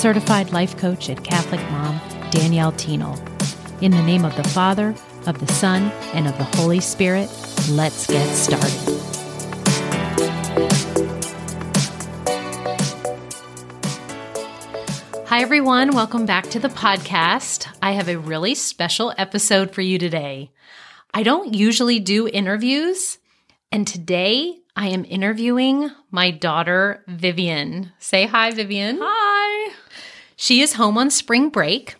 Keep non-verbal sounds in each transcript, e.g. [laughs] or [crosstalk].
certified life coach and Catholic mom, Danielle Thienel. In the name of the Father, of the Son, and of the Holy Spirit, let's get started. Hi, everyone. Welcome back to the podcast. I have a really special episode for you today. I don't usually do interviews, and today I am interviewing my daughter, Vivian. Say hi, Vivian. Hi. She is home on spring break,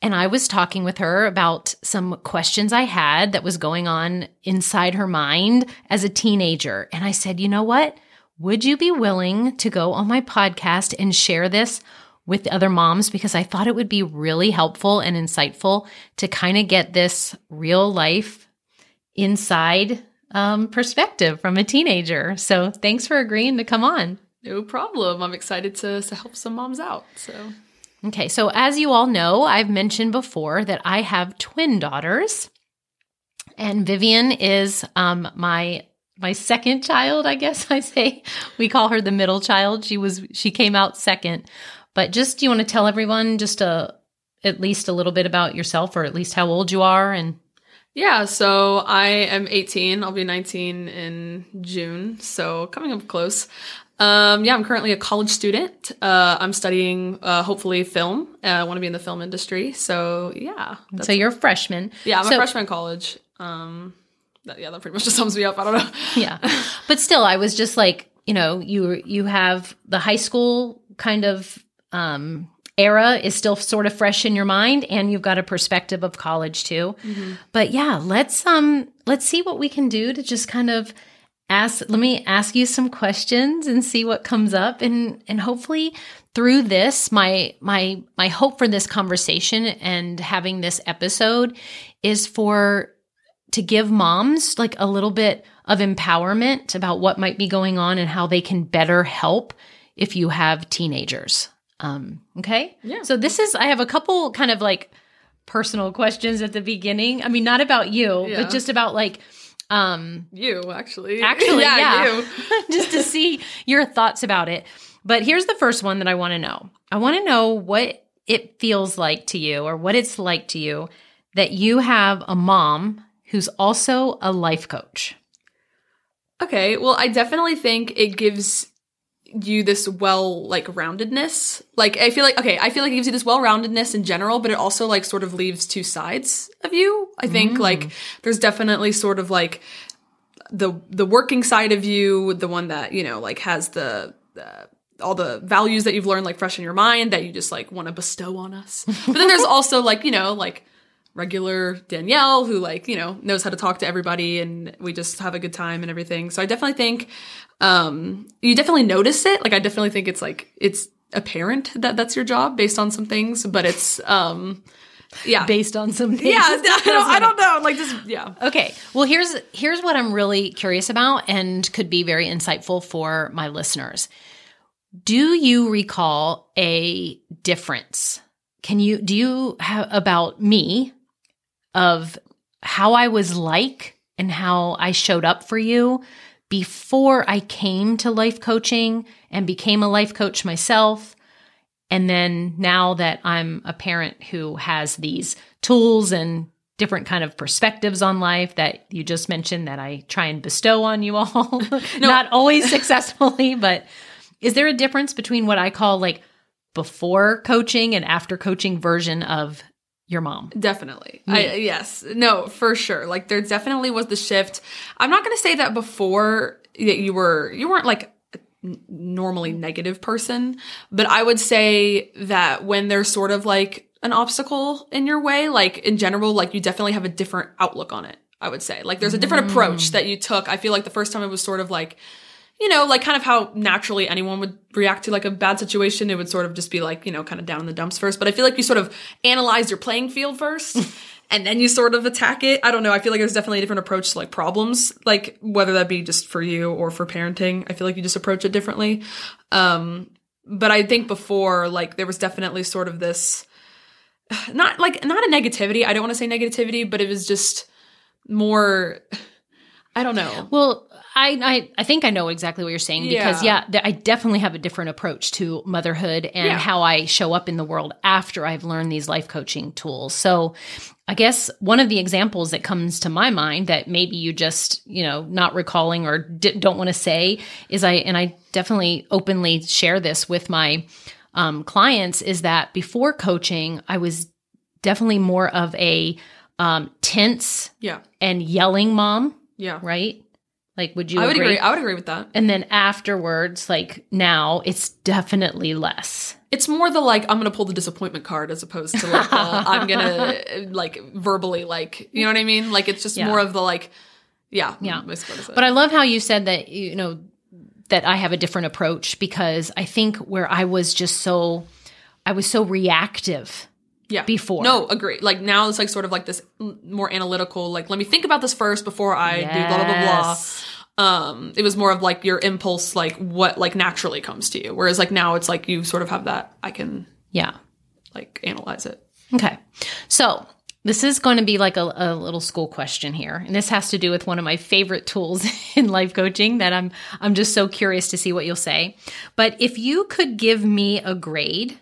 and I was talking with her about some questions I had that was going on inside her mind as a teenager. And I said, you know what? Would you be willing to go on my podcast and share this with other moms? Because I thought it would be really helpful and insightful to kind of get this real life inside um, perspective from a teenager. So thanks for agreeing to come on. No problem. I'm excited to, to help some moms out. So, okay. So, as you all know, I've mentioned before that I have twin daughters, and Vivian is um, my my second child. I guess [laughs] I say we call her the middle child. She was she came out second. But just do you want to tell everyone just a at least a little bit about yourself, or at least how old you are, and yeah, so I am 18. I'll be 19 in June, so coming up close. Um, yeah, I'm currently a college student. Uh, I'm studying, uh, hopefully film. Uh, I want to be in the film industry. So yeah. So you're a freshman. Yeah, I'm so, a freshman in college. Um, that, yeah, that pretty much [laughs] just sums me up. I don't know. [laughs] yeah, but still, I was just like, you know, you you have the high school kind of um, era is still sort of fresh in your mind and you've got a perspective of college too. Mm-hmm. But yeah, let's um let's see what we can do to just kind of ask let me ask you some questions and see what comes up and and hopefully through this my my my hope for this conversation and having this episode is for to give moms like a little bit of empowerment about what might be going on and how they can better help if you have teenagers. Um, okay. Yeah. So this is, I have a couple kind of like personal questions at the beginning. I mean, not about you, yeah. but just about like, um, you actually, actually, [laughs] yeah, yeah. [laughs] just to see your thoughts about it. But here's the first one that I want to know. I want to know what it feels like to you or what it's like to you that you have a mom who's also a life coach. Okay, well, I definitely think it gives you this well like roundedness. Like i feel like okay i feel like it gives you this well roundedness in general but it also like sort of leaves two sides of you i think. Mm. like there's definitely sort of like the the working side of you the one that you know like has the, the all the values that you've learned like fresh in your mind that you just like want to bestow on us. But then there's [laughs] also like you know like regular Danielle who like, you know, knows how to talk to everybody and we just have a good time and everything. So I definitely think um, you definitely notice it. Like I definitely think it's like it's apparent that that's your job based on some things, but it's um, yeah, based on some things. Yeah, I [laughs] don't, I don't know. Like just yeah. Okay. Well, here's here's what I'm really curious about and could be very insightful for my listeners. Do you recall a difference? Can you do you have about me of how I was like and how I showed up for you before I came to life coaching and became a life coach myself. And then now that I'm a parent who has these tools and different kind of perspectives on life that you just mentioned that I try and bestow on you all. [laughs] no. Not always successfully, but is there a difference between what I call like before coaching and after coaching version of your mom. Definitely. I, yes. No, for sure. Like there definitely was the shift. I'm not going to say that before that you were you weren't like a normally negative person, but I would say that when there's sort of like an obstacle in your way, like in general, like you definitely have a different outlook on it. I would say. Like there's a different mm. approach that you took. I feel like the first time it was sort of like you know, like kind of how naturally anyone would react to like a bad situation. It would sort of just be like, you know, kind of down in the dumps first. But I feel like you sort of analyze your playing field first [laughs] and then you sort of attack it. I don't know. I feel like there's definitely a different approach to like problems, like whether that be just for you or for parenting. I feel like you just approach it differently. Um, but I think before, like, there was definitely sort of this, [sighs] not like, not a negativity. I don't want to say negativity, but it was just more, [sighs] I don't know. Well, I, I I think I know exactly what you're saying because Yeah. yeah, th- I definitely have a different approach to motherhood and Yeah. how I show up in the world after I've learned these life coaching tools. So, I guess one of the examples that comes to my mind that maybe you just you know not recalling or di- don't want to say is I and I definitely openly share this with my um, clients is that before coaching I was definitely more of a um, tense Yeah. and yelling mom, Yeah. right? Like, would you I would agree? agree. I would agree with that. And then afterwards, like now, it's definitely less. It's more the like I'm gonna pull the disappointment card as opposed to like [laughs] I'm gonna like verbally like you know what I mean. Like it's just Yeah. more of the like yeah Yeah. basically what it is. But I love how you said that, you know, that I have a different approach because I think where I was just so, I was so reactive. yeah before. no agree like now it's like sort of like this more analytical like let me think about this first before I do blah blah blah blah. Um, it was more of like your impulse like what like naturally comes to you, whereas like now it's like you sort of have that I can Yeah. like analyze it. Okay. So this is going to be like a, a little school question here. And this has to do with one of my favorite tools [laughs] in life coaching that I'm I'm just so curious to see what you'll say. But if you could give me a grade,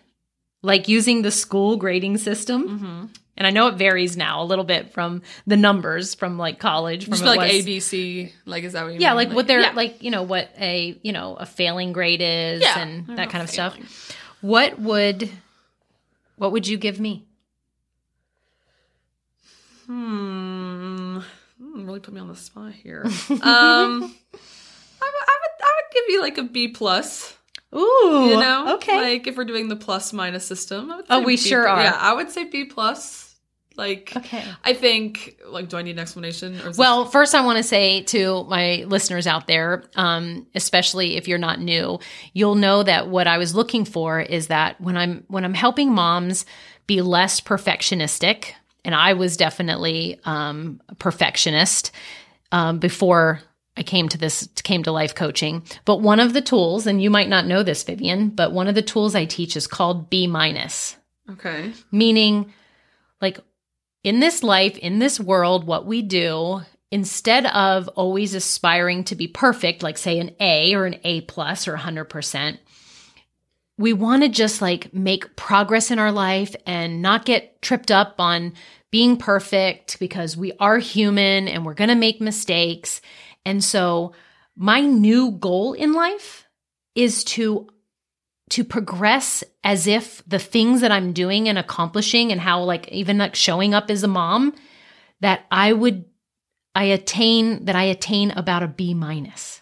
like using the school grading system, and I know it varies now a little bit from the numbers from like college, from Just like was- A B C like is that what you yeah, mean? like what they're yeah. like, you know, what a you know a failing grade is Yeah, and that kind of failing. stuff. What would what would you give me? Hmm. Hmm, Really put me on the spot here. [laughs] um, I would, I would, give you like a B plus. Ooh, You know, okay. Like if we're doing the plus minus system, I would Oh, we B sure plus. are. Yeah, I would say B plus. Like, okay. I think. Like, do I need an explanation? Or is this- Well, first, I want to say to my listeners out there, um, especially if you're not new, you'll know that what I was looking for is that when I'm when I'm helping moms be less perfectionistic, and I was definitely um, a perfectionist um, before I came to this came to life coaching. But one of the tools, and you might not know this, Vivian, but one of the tools I teach is called B minus okay, meaning like in this life, in this world, what we do instead of always aspiring to be perfect, like say an A or an A plus or 100%, we want to just like make progress in our life and not get tripped up on being perfect because we are human and we're going to make mistakes. And so my new goal in life is to to progress as if the things that I'm doing and accomplishing and how like even like showing up as a mom that I would I attain that I attain about a B minus.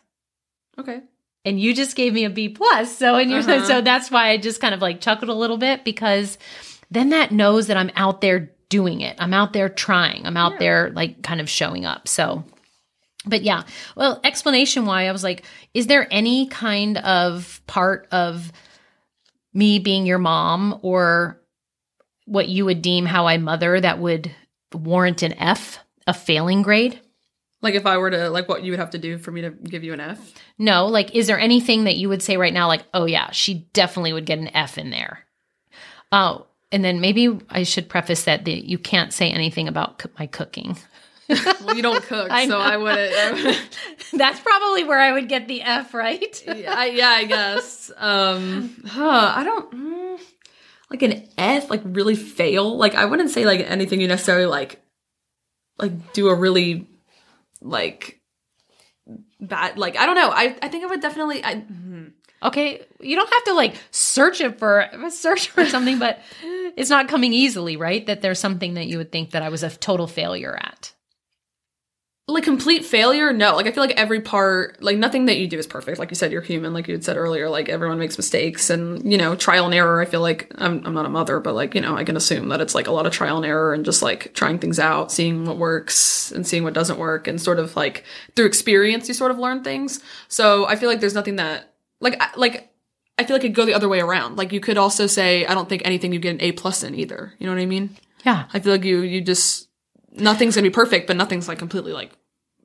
okay, And you just gave me a B plus. So and you're Uh-huh. so that's why I just kind of like chuckled a little bit because then that knows that I'm out there doing it. I'm out there trying. I'm out Yeah. there like kind of showing up. So but yeah, well, explanation why I was like, is there any kind of part of me being your mom or what you would deem how I mother that would warrant an F, a failing grade? like if I were to like, what you would have to do for me to give you an F? No, like, is there anything that you would say right now, like, oh yeah, she definitely would get an F in there? Oh, and then maybe I should preface that that you can't say anything about co- my cooking. [laughs] Well, you don't cook, [laughs] I so. I wouldn't. I wouldn't [laughs] That's probably where I would get the F, right? yeah, I, yeah, I guess. Um, huh, I don't mm, like an F, like really fail. Like I wouldn't say like anything you necessarily like, like do a really like bad. Like I don't know. I I think I would definitely. I mhm. Okay, you don't have to like search it for search for something, but it's not coming easily, right? That there's something that you would think that I was a total failure at. Like complete failure? No. Like i feel like every part like nothing that you do is perfect. Like you said you're human like you had said earlier like everyone makes mistakes and you know trial and error i feel like I'm, I'm not a mother but like you know i can assume that it's like a lot of trial and error and just like trying things out seeing what works and seeing what doesn't work and sort of like through experience you sort of learn things. So i feel like there's nothing that like I, like i feel like it go the other way around. Like you could also say i don't think anything you get an a plus in either. You know what i mean? Yeah. i feel like you you just nothing's gonna be perfect but nothing's like completely like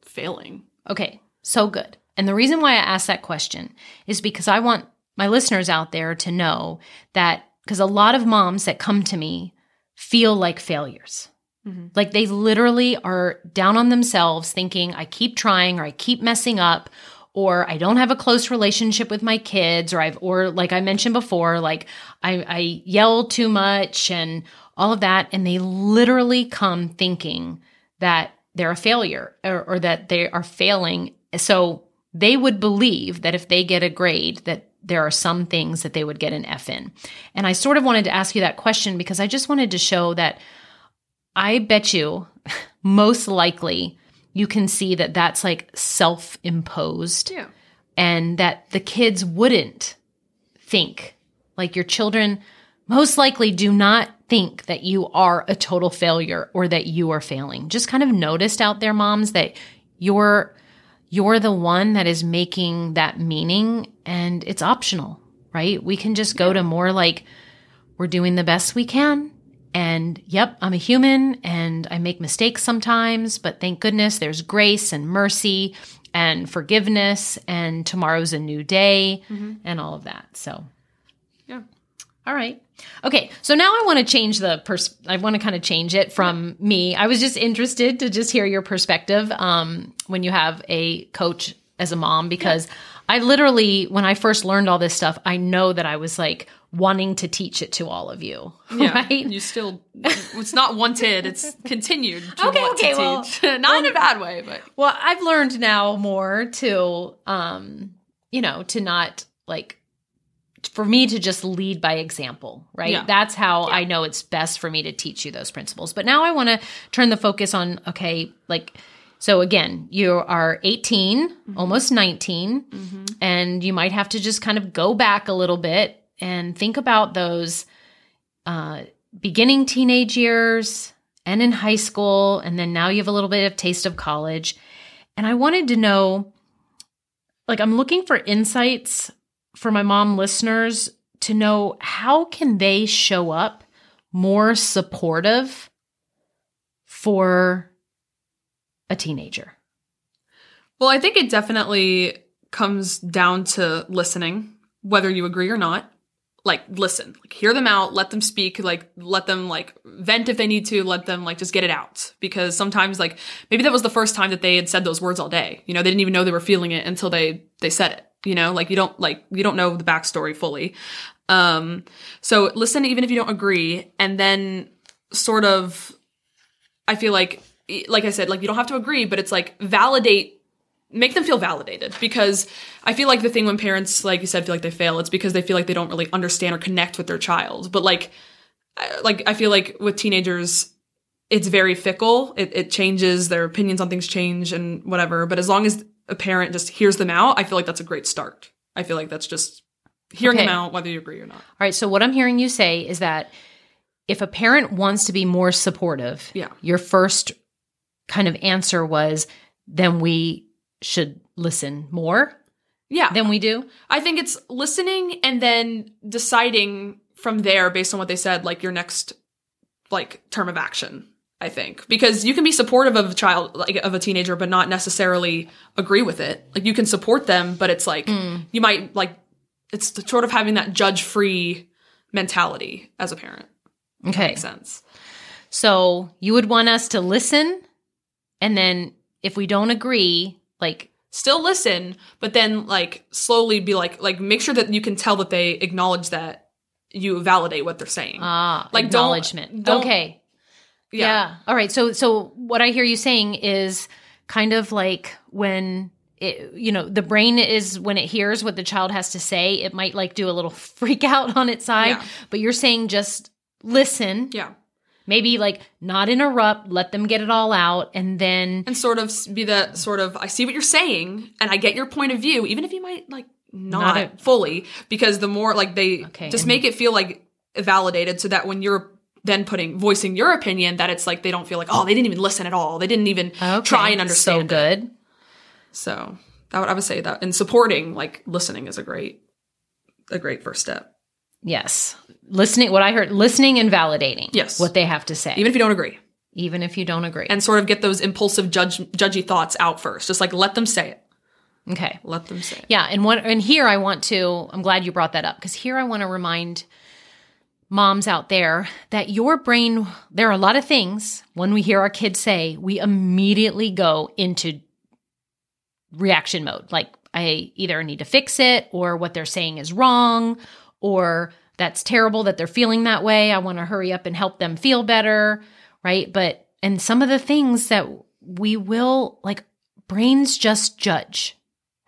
failing Okay, so good. And the reason why I asked that question is because I want my listeners out there to know that because a lot of moms that come to me feel like failures. Mm-hmm. Like they literally are down on themselves thinking, I keep trying or I keep messing up or I don't have a close relationship with my kids or I've or like I mentioned before, like I, I yell too much and all of that. And they literally come thinking that they're a failure or, or that they are failing. So they would believe that if they get a grade, that there are some things that they would get an F in. And I sort of wanted to ask you that question because I just wanted to show that I bet you [laughs] most likely you can see that that's like self imposed yeah and that the kids wouldn't think like your children most likely do not think that you are a total failure or that you are failing. Just kind of noticed out there moms that you're you're the one that is making that meaning and it's optional right? We can just go to more like we're doing the best we can and yep, I'm a human and I make mistakes sometimes, but thank goodness there's grace and mercy and forgiveness and tomorrow's a new day mm-hmm. and all of that. So, yeah. all right. Okay, so now I want to change the pers- I want to kind of change it from me. I was just interested to just hear your perspective um, when you have a coach as a mom because I literally when I first learned all this stuff, I know that I was like wanting to teach it to all of you, [laughs] yeah right? you still it's not wanted it's continued to Okay, okay, well- teach [laughs] not in a bad way but Well, I've learned now more to, um, you know, to not like for me to just lead by example, right? Yeah. That's how I know it's best for me to teach you those principles. But now I want to turn the focus on, okay, like, so again, you are 18, almost 19, and you might have to just kind of go back a little bit and think about those uh, beginning teenage years and in high school. And then now you have a little bit of taste of college. And I wanted to know like, I'm looking for insights for my mom listeners to know how can they show up more supportive for a teenager. well i think it definitely comes down to listening whether you agree or not. Like listen like hear them out let them speak like let them like vent if they need to let them like just get it out. Because sometimes like maybe that was the first time that they had said those words all day. You know they didn't even know they were feeling it until they they said it you know like you don't like you don't know the backstory fully um so listen even if you don't agree and then sort of i feel like like i said like you don't have to agree but it's like validate make them feel validated because I feel like the thing when parents, like you said, feel like they fail, it's because they feel like they don't really understand or connect with their child. But like, like I feel like with teenagers, it's very fickle. It, it changes. Their opinions on things change and whatever. But as long as a parent just hears them out, I feel like that's a great start. I feel like that's just hearing Okay. them out, whether you agree or not. All right. So, what I'm hearing you say is that if a parent wants to be more supportive, Yeah. your first kind of answer was, then we should listen more Yeah. than we do. I think it's listening and then deciding from there based on what they said, like your next like term of action. I think because you can be supportive of a child, like of a teenager, but not necessarily agree with it. Like you can support them, but it's like you might like it's sort of having that judge free mentality as a parent. Okay. Makes sense. So, you would want us to listen. And then if we don't agree, like, Still listen, but then like slowly be like like make sure that you can tell that they acknowledge that you validate what they're saying. ah, Like, don't- acknowledgement. don't- okay. Yeah. All right. So so what I hear you saying is kind of like when it, you know the brain is when it hears what the child has to say, it might like do a little [laughs] freak out on its side. Yeah. But you're saying just listen Yeah. Maybe like not interrupt, let them get it all out, and then and sort of be the sort of I see what you're saying and I get your point of view, even if you might like not, Not a- fully, because the more like they Okay, just make it feel like validated, so that when you're then putting voicing your opinion, that it's like they don't feel like oh they didn't even listen at all, they didn't even okay, try and understand. So it. good. So that would I would say that and supporting like listening is a great a great first step, Yes. Listening, what I heard, listening and validating. Yes. What they have to say, even if you don't agree, even if you don't agree. and sort of get those impulsive judge judgy thoughts out first. Just like let them say it, okay. let them say it. Yeah, and what and here I want to I'm glad you brought that up because here I want to remind moms out there that your brain there are a lot of things when we hear our kids say we immediately go into reaction mode like I either need to fix it or what they're saying is wrong or that's terrible that they're feeling that way I want to hurry up and help them feel better right but and some of the things that we will like brains just judge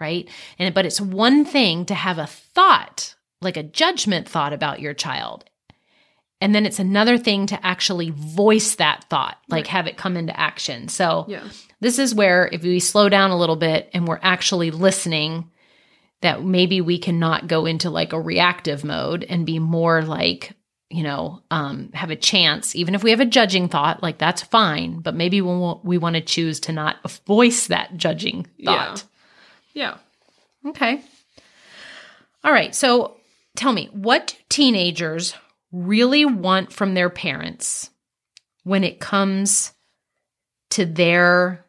right? And but it's one thing to have a thought, like a judgment thought about your child. And then it's another thing to actually voice that thought, like have it come into action. So Yeah. this is where if we slow down a little bit and we're actually listening, that maybe we cannot go into like a reactive mode and be more like, you know, um, have a chance, even if we have a judging thought, like that's fine. But maybe we want, we want to choose to not voice that judging thought. Yeah. Okay. All right. So tell me, what do teenagers really want from their parents when it comes to their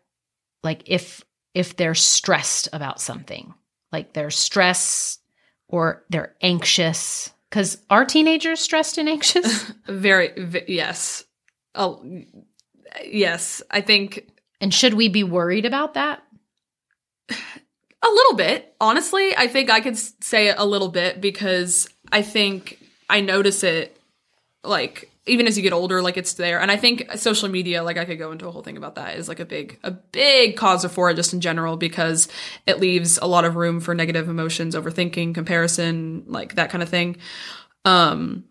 like if if they're stressed about something? Like they're stressed or they're anxious cuz are teenagers stressed and anxious? [laughs] Very, v- yes. Oh, yes. I think and should we be worried about that? a little bit. Honestly, I think I could say a little bit because I think I notice it like even as you get older like it's there. And i think social media like i could go into a whole thing about that is like a big a big cause for it just in general because it leaves a lot of room for negative emotions overthinking comparison like that kind of thing. Um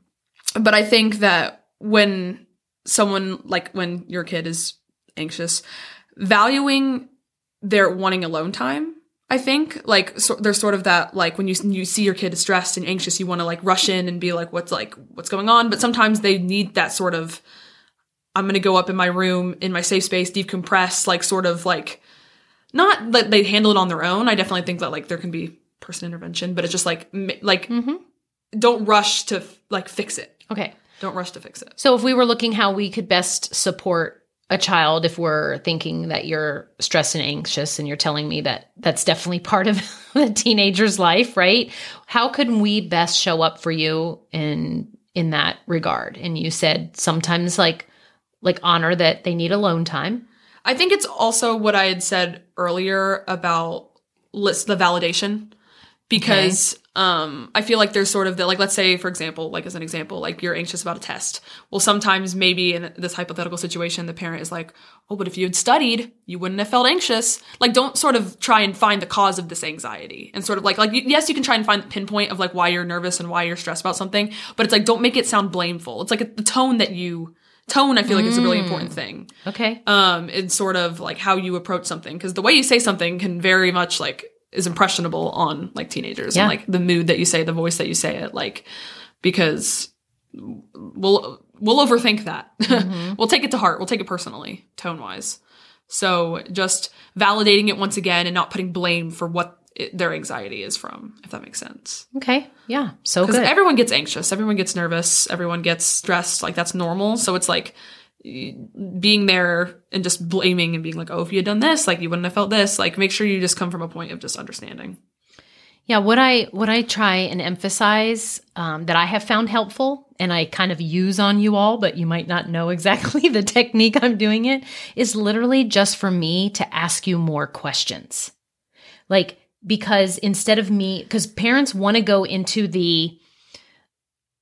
but i think that when someone like when your kid is anxious valuing their wanting alone time i think like so, there's sort of that like when you you see your kid is stressed and anxious you want to like rush in and be like what's like what's going on but sometimes they need that sort of i'm gonna go up in my room in my safe space decompress like sort of like not that they handle it on their own i definitely think that like there can be person intervention but it's just like m- like Mhm. don't rush to like fix it Okay. don't rush to fix it So if we were looking how we could best support a child if we're thinking that you're stressed and anxious and you're telling me that that's definitely part of [laughs] the teenager's life, right? How could we best show up for you in in that regard? And you said sometimes like like honor that they need alone time. I think it's also what I had said earlier about list the validation because um I feel like there's sort of the like let's say for example like as an example like you're anxious about a test. Well sometimes maybe in this hypothetical situation the parent is like, "Oh, but if you had studied, you wouldn't have felt anxious." Like don't sort of try and find the cause of this anxiety and sort of like like yes, you can try and find the pinpoint of like why you're nervous and why you're stressed about something, but it's like don't make it sound blameful. It's like the tone that you tone I feel like is a really important thing Okay. um in sort of like how you approach something because the way you say something can very much like is impressionable on like teenagers Yeah. and like the mood that you say the voice that you say it like because we'll we'll overthink that. [laughs] Mm-hmm. We'll take it to heart. We'll take it personally tone wise so just validating it once again and not putting blame for what it, their anxiety is from if that makes sense. Okay. Yeah. So because good. everyone gets anxious. Everyone gets nervous. Everyone gets stressed. Like that's normal. So it's like being there and just blaming and being like oh if you had done this like you wouldn't have felt this like make sure you just come from a point of just understanding Yeah, what I what I try and emphasize um, that I have found helpful, and I kind of use on you all, but you might not know [laughs] exactly the technique I'm doing it, is literally just for me to ask you more questions, like because instead of me, because parents want to go into the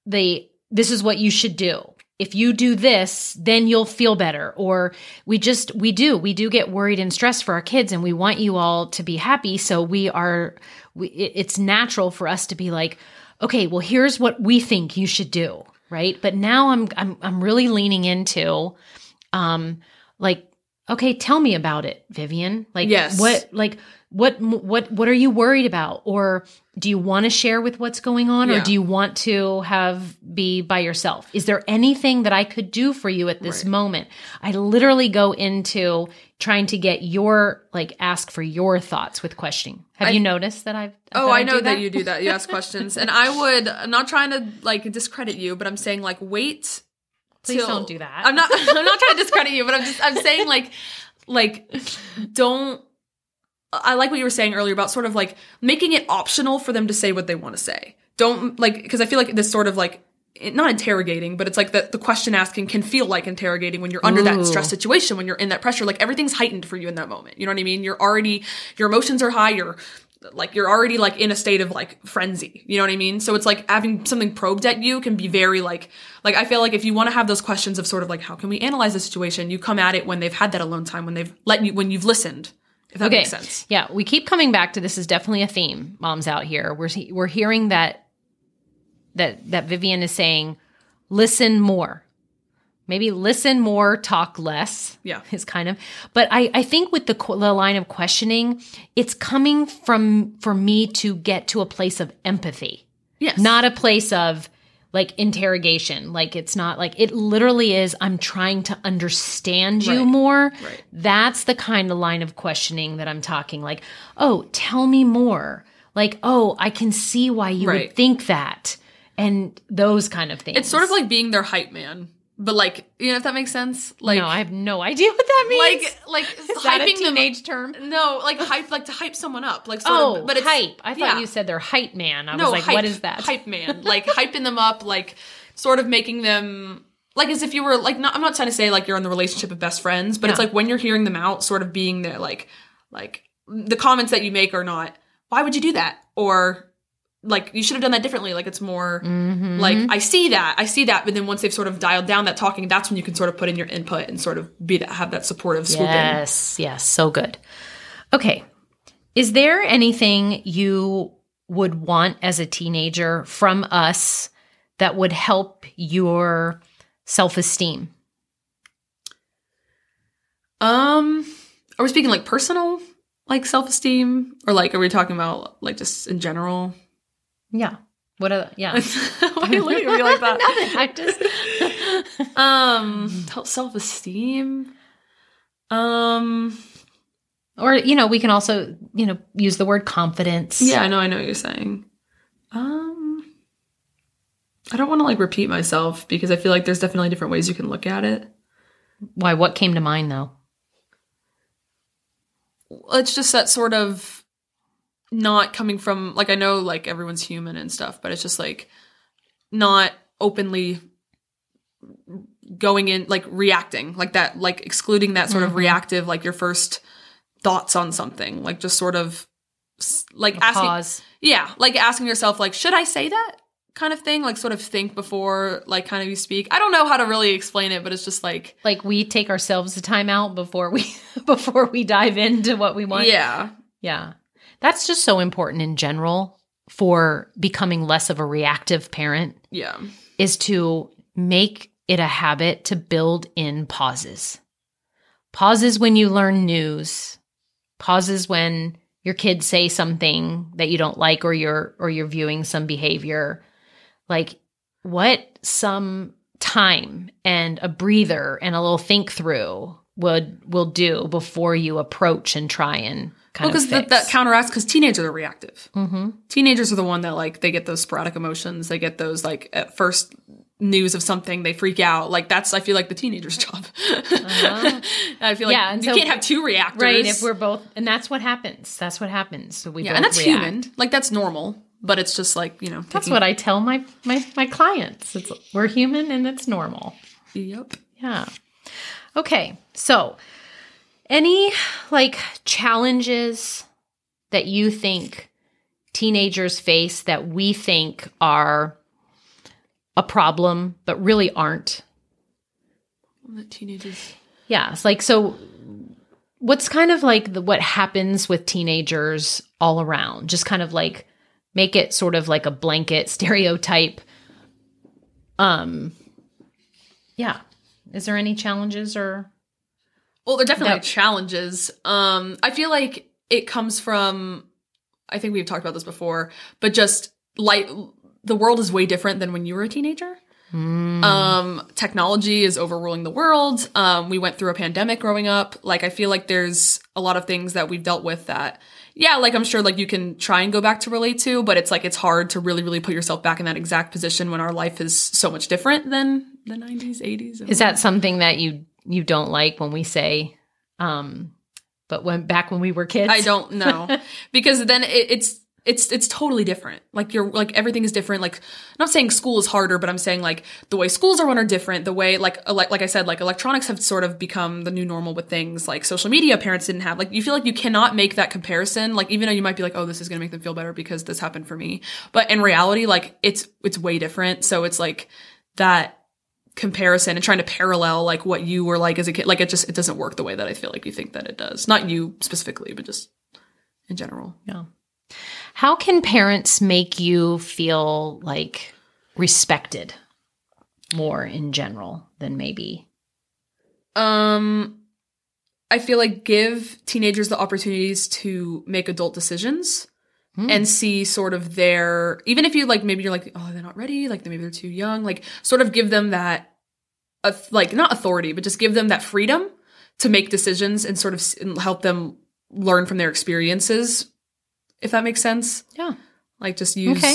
the this is what you should do. If you do this, then you'll feel better. Or we just, we do, we do get worried and stressed for our kids and we want you all to be happy. So we are, we, it- it's natural for us to be like, okay, well, here's what we think you should do. right? But now I'm I'm I'm really leaning into um like okay, tell me about it, Vivian. Like Yes. what like what what what are you worried about or do you want to share with what's going on or do you want to have be by yourself? Is there anything that I could do for you at this Right. moment? I literally go into trying to get your like ask for your thoughts with questioning. Have I- you noticed that I've Oh, that I know do that? you do that. You ask questions, and I would. I'm not trying to like discredit you, but I'm saying like wait. Please till- don't do that. I'm not. [laughs] I'm not trying to discredit you, but I'm just. I'm saying like, like, don't. I like what you were saying earlier about sort of like making it optional for them to say what they want to say. Don't like because I feel like this sort of like not interrogating, but it's like the, the question asking can feel like interrogating when you're under Ooh. that stress situation, when you're in that pressure. Like everything's heightened for you in that moment. You know what I mean? You're already your emotions are high. You're like you're already like in a state of like frenzy. You know what I mean? So it's like having something probed at you can be very like like I feel like if you want to have those questions of sort of like how can we analyze the situation, you come at it when they've had that alone time, when they've let you when you've listened. If that okay. makes sense. Yeah, we keep coming back to this is definitely a theme. Moms out here, we're we're hearing that that that Vivian is saying, listen more. Maybe listen more, talk less. Yeah. [laughs] is kind of. But I I think with the the line of questioning, it's coming from for me to get to a place of empathy Yes. not a place of like interrogation like it's not like it literally is i'm trying to understand you Right. more Right. that's the kind of line of questioning that i'm talking like oh tell me more like oh i can see why you would think that and those kind of things It's sort of like being their hype man, but like you know if that makes sense. Like no i have no idea what that means like like [laughs] is that a hyping them- teenage term No, like hype, like to hype someone up, like sort oh of, but it's hype i thought yeah. you said they're hype man i no, was like hype, what is that Hype man, [laughs] like hyping them up, like sort of making them like as if you were like not. I'm not trying to say like you're in the relationship of best friends, but it's like when you're hearing them out, sort of being there, like like the comments that you make are not. Why would you do that? Or like you should have done that differently. Like it's more Mhm. like I see that, I see that, but then once they've sort of dialed down that talking, that's when you can sort of put in your input and sort of be that have that supportive swoop in. Yes, yes, so good. Okay. Is there anything you would want as a teenager from us that would help your self esteem? Um, are we speaking like personal, like self esteem, or like are we talking about like just in general? Yeah. What are, yeah. [laughs] Why are you looking at me like that? [laughs] Nothing. I just, [laughs] Um, self esteem. Um, or, you know, we can also, you know, use the word confidence. yeah, I know, I know what you're saying. Um, I don't want to like repeat myself because I feel like there's definitely different ways you can look at it. Why? What came to mind though? it's just that sort of not coming from like I know like everyone's human and stuff, but it's just like not openly going in like reacting like that like excluding that sort of Mhm. reactive like your first thoughts on something like just sort of like A asking pause. yeah like asking yourself like should I say that kind of thing like sort of think before like kind of you speak I don't know how to really explain it but it's just like Like we take ourselves a time out before we [laughs] before we dive into what we want. yeah Yeah. That's just so important in general for becoming less of a reactive parent yeah is to make it a habit to build in pauses. Pauses when you learn news. Pauses when your kids say something that you don't like or you're or you're viewing some behavior. Like what some time and a breather and a little think through would will do before you approach and try and kind because of that, that counteracts because teenagers are reactive mm-hmm. teenagers are the one that like they get those sporadic emotions they get those like at first news of something they freak out like that's i feel like the teenager's [laughs] job i feel like Uh-huh. Yeah, and you so- can't have two reactors Right, if we're both, and that's what happens. That's what happens. So we yeah both and that's react. human like that's normal but it's just like you know That's what I tell my my my clients. It's we're human and it's normal. yep Yeah. Okay. So, any like challenges that you think teenagers face that we think are a problem but really aren't? the teenagers Yeah, it's like so. What's kind of like the, what happens with teenagers all around? Just kind of like make it sort of like a blanket [laughs] stereotype Um, yeah. Is there any challenges or? Well, there are definitely That- challenges. Um, I feel like it comes from. I think we've talked about this before, but just like the world is way different than when you were a teenager. Um, technology is overruling the world. Um, we went through a pandemic growing up. Like, I feel like there's a lot of things that we've dealt with that, yeah, like I'm sure like you can try and go back to relate to, but it's like it's hard to really, really put yourself back in that exact position when our life is so much different than the 90s, 80s. Is that something that you you don't like when we say, um, but when back when we were kids? I don't [laughs] know because then it, it's it's it's totally different. Like you're like everything is different. Like I'm not saying school is harder, but I'm saying like the way schools are run are different. The way like ele- like I said, like electronics have sort of become the new normal with things like social media. Parents didn't have like you feel like you cannot make that comparison. Like even though you might be like, oh, this is gonna make them feel better because this happened for me, but in reality, like it's it's way different. So it's like that comparison and trying to parallel like what you were like as a kid like it just it doesn't work the way that i feel like you think that it does not you specifically but just in general Yeah. How can parents make you feel like respected more in general than maybe? um i feel like give teenagers the opportunities to make adult decisions Hmm. and see sort of their even if you like maybe you're like oh they're not ready like maybe they're too young like sort of give them that uh, like not authority but just give them that freedom to make decisions and sort of s- and help them learn from their experiences if that makes sense Yeah. like just use Okay.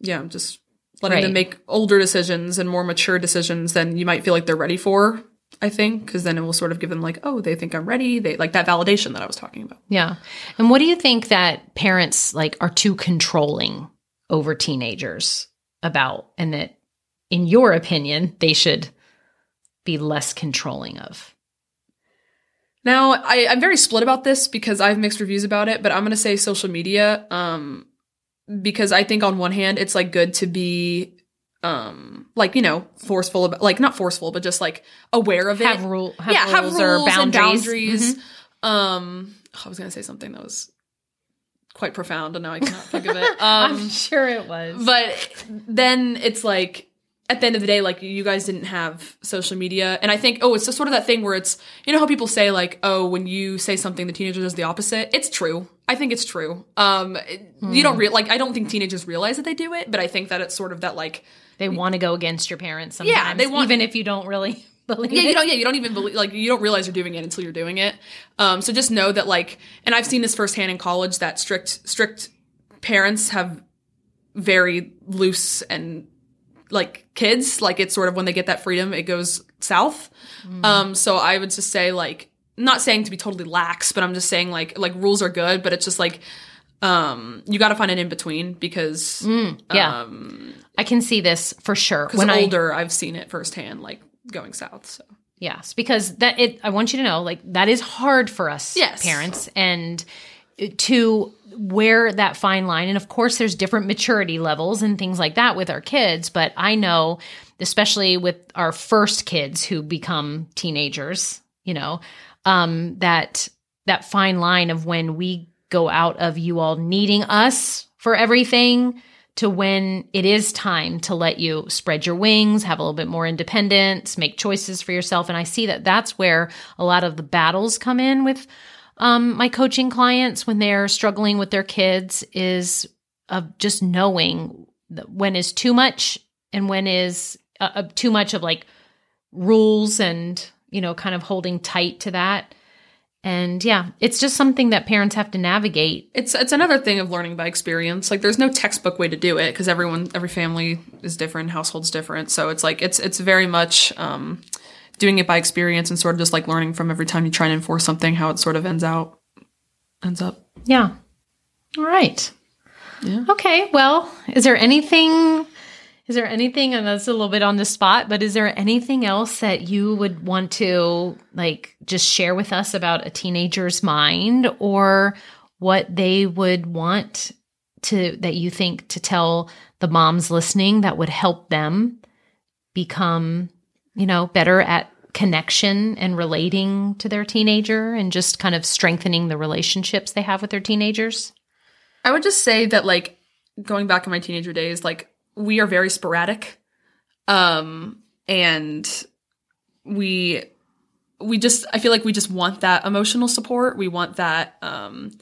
yeah just letting them make older decisions and more mature decisions than you might feel like they're ready for i think because then it will sort of give them like oh they think i'm ready they like that validation that i was talking about Yeah. And what do you think that parents like are too controlling over teenagers about and that in your opinion they should be less controlling of? Now, I, I'm very split about this because I have mixed reviews about it, but I'm gonna say social media, um, because I think on one hand it's like good to be, um, like you know, forceful about, like not forceful, but just like aware of it. Have rule have yeah, rules, have rules or and boundaries. boundaries. Mhm. Um, I was gonna say something that was quite profound, and now I cannot think of it. [laughs] I'm Um, sure it was. but then it's like at the end of the day like you guys didn't have social media and i think oh it's just sort of that thing where it's you know how people say like oh when you say something the teenager does the opposite it's true i think it's true um it- you don't real like i don't think teenagers realize that they do it but i think that it's sort of that like they want to go against your parents sometimes. they want- even if you don't really [laughs] believe yeah, it. you don't. Yeah, you don't even believe. Like, you don't realize you're doing it until you're doing it. Um, so just know that, like, and I've seen this firsthand in college that strict, strict parents have very loose and like kids. Like, it's sort of when they get that freedom, it goes south. Um, so I would just say, like, not saying to be totally lax, but I'm just saying, like, like rules are good, but it's just like, um, you got to find an in between because, yeah. um, I can see this for sure. because When I older, I've seen it firsthand, like going south. So. Yes, because that it I want you to know like that is hard for us Yes. parents and to where that fine line and of course there's different maturity levels and things like that with our kids, but I know especially with our first kids who become teenagers, you know, um that that fine line of when we go out of you all needing us for everything to when it is time to let you spread your wings, have a little bit more independence, make choices for yourself. And I see that that's where a lot of the battles come in with um, my coaching clients when they're struggling with their kids is of just knowing when is too much and when is uh, uh, too much of like rules and, you know, kind of holding tight to that. And yeah, it's just something that parents have to navigate. It's it's another thing of learning by experience. Like there's no textbook way to do it because everyone every family is different, household's different. So it's like it's it's very much um, doing it by experience and sort of just like learning from every time you try and enforce something how it sort of ends out ends up. Yeah. All right. Yeah. Okay. Well, is there anything? Is there anything? And that's a little bit on the spot, but is there anything else that you would want to like just share with us about a teenager's mind or what they would want to that you think to tell the moms listening that would help them become, you know, better at connection and relating to their teenager and just kind of strengthening the relationships they have with their teenagers? I would just say that like going back in my teenager days, like we are very sporadic. Um, and we we just I feel like we just want that emotional support. We want that um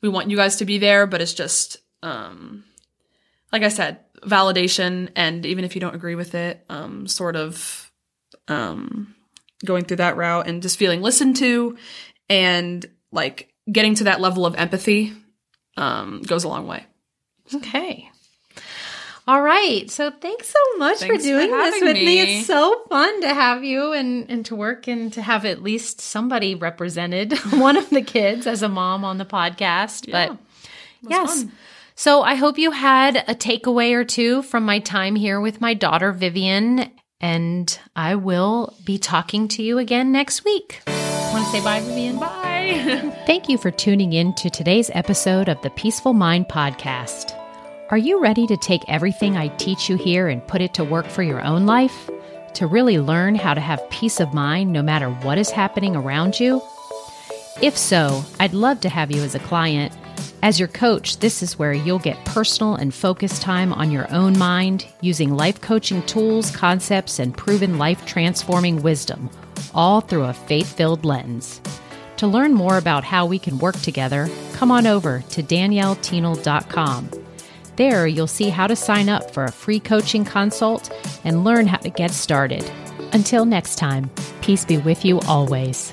we want you guys to be there, but it's just um like I said, validation and even if you don't agree with it, um sort of um going through that route and just feeling listened to and like getting to that level of empathy um goes a long way. Okay. All right. So thanks so much Thanks for doing for this with me. me. It's so fun to have you and, and to work and to have at least somebody represented, [laughs] one of the kids as a mom on the podcast. Yeah. but yes. fun. So I hope you had a takeaway or two from my time here with my daughter, Vivian. And I will be talking to you again next week. Want to say bye, Vivian? Bye. [laughs] Thank you for tuning in to today's episode of the Peaceful Mind Podcast. Are you ready to take everything I teach you here and put it to work for your own life? To really learn how to have peace of mind no matter what is happening around you? If so, I'd love to have you as a client. As your coach, this is where you'll get personal and focused time on your own mind using life coaching tools, concepts, and proven life transforming wisdom, all through a faith filled lens. To learn more about how we can work together, come on over to daniellethienel.com. There, you'll see how to sign up for a free coaching consult and learn how to get started. Until next time, peace be with you always.